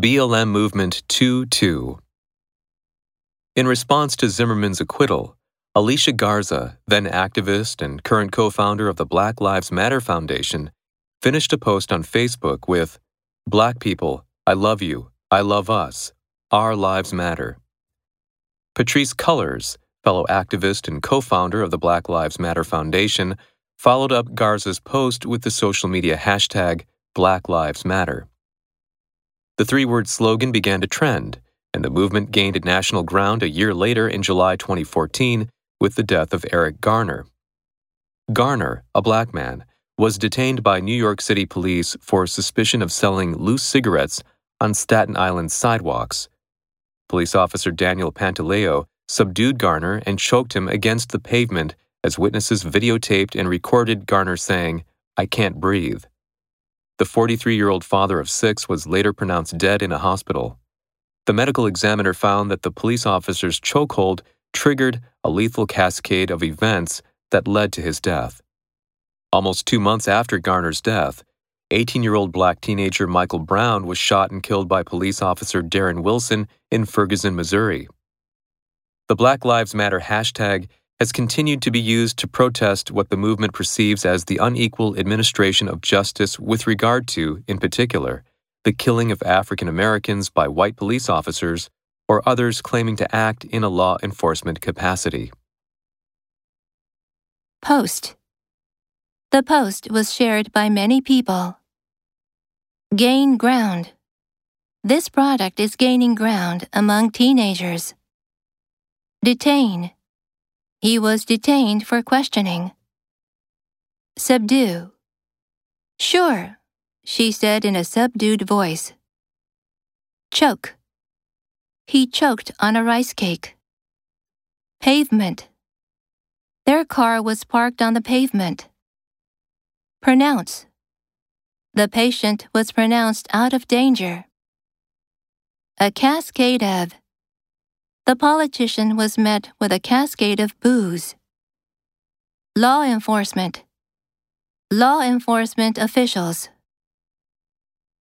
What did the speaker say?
BLM Movement 2 2. In response to Zimmerman's acquittal, Alicia Garza, then activist and current co founder of the Black Lives Matter Foundation, finished a post on Facebook with Black people, I love you, I love us, our lives matter. Patrisse Cullors, fellow activist and co founder of the Black Lives Matter Foundation, followed up Garza's post with the social media hashtag Black Lives Matter. The three word slogan began to trend, and the movement gained national ground a year later in July 2014 with the death of Eric Garner. Garner, a black man, was detained by New York City police for suspicion of selling loose cigarettes on Staten Island sidewalks. Police officer Daniel Pantaleo subdued Garner and choked him against the pavement as witnesses videotaped and recorded Garner saying, I can't breathe. The 43 year old father of six was later pronounced dead in a hospital. The medical examiner found that the police officer's chokehold triggered a lethal cascade of events that led to his death. Almost two months after Garner's death, 18 year old black teenager Michael Brown was shot and killed by police officer Darren Wilson in Ferguson, Missouri. The Black Lives Matter hashtag has continued to be used to protest what the movement perceives as the unequal administration of justice with regard to, in particular, the killing of African Americans by white police officers or others claiming to act in a law enforcement capacity. Post The post was shared by many people. Gain ground. This product is gaining ground among teenagers. Detain. He was detained for questioning. Subdue. Sure, she said in a subdued voice. Choke. He choked on a rice cake. Pavement. Their car was parked on the pavement. Pronounce. The patient was pronounced out of danger. A cascade of. The politician was met with a cascade of boos. Law enforcement. Law enforcement officials.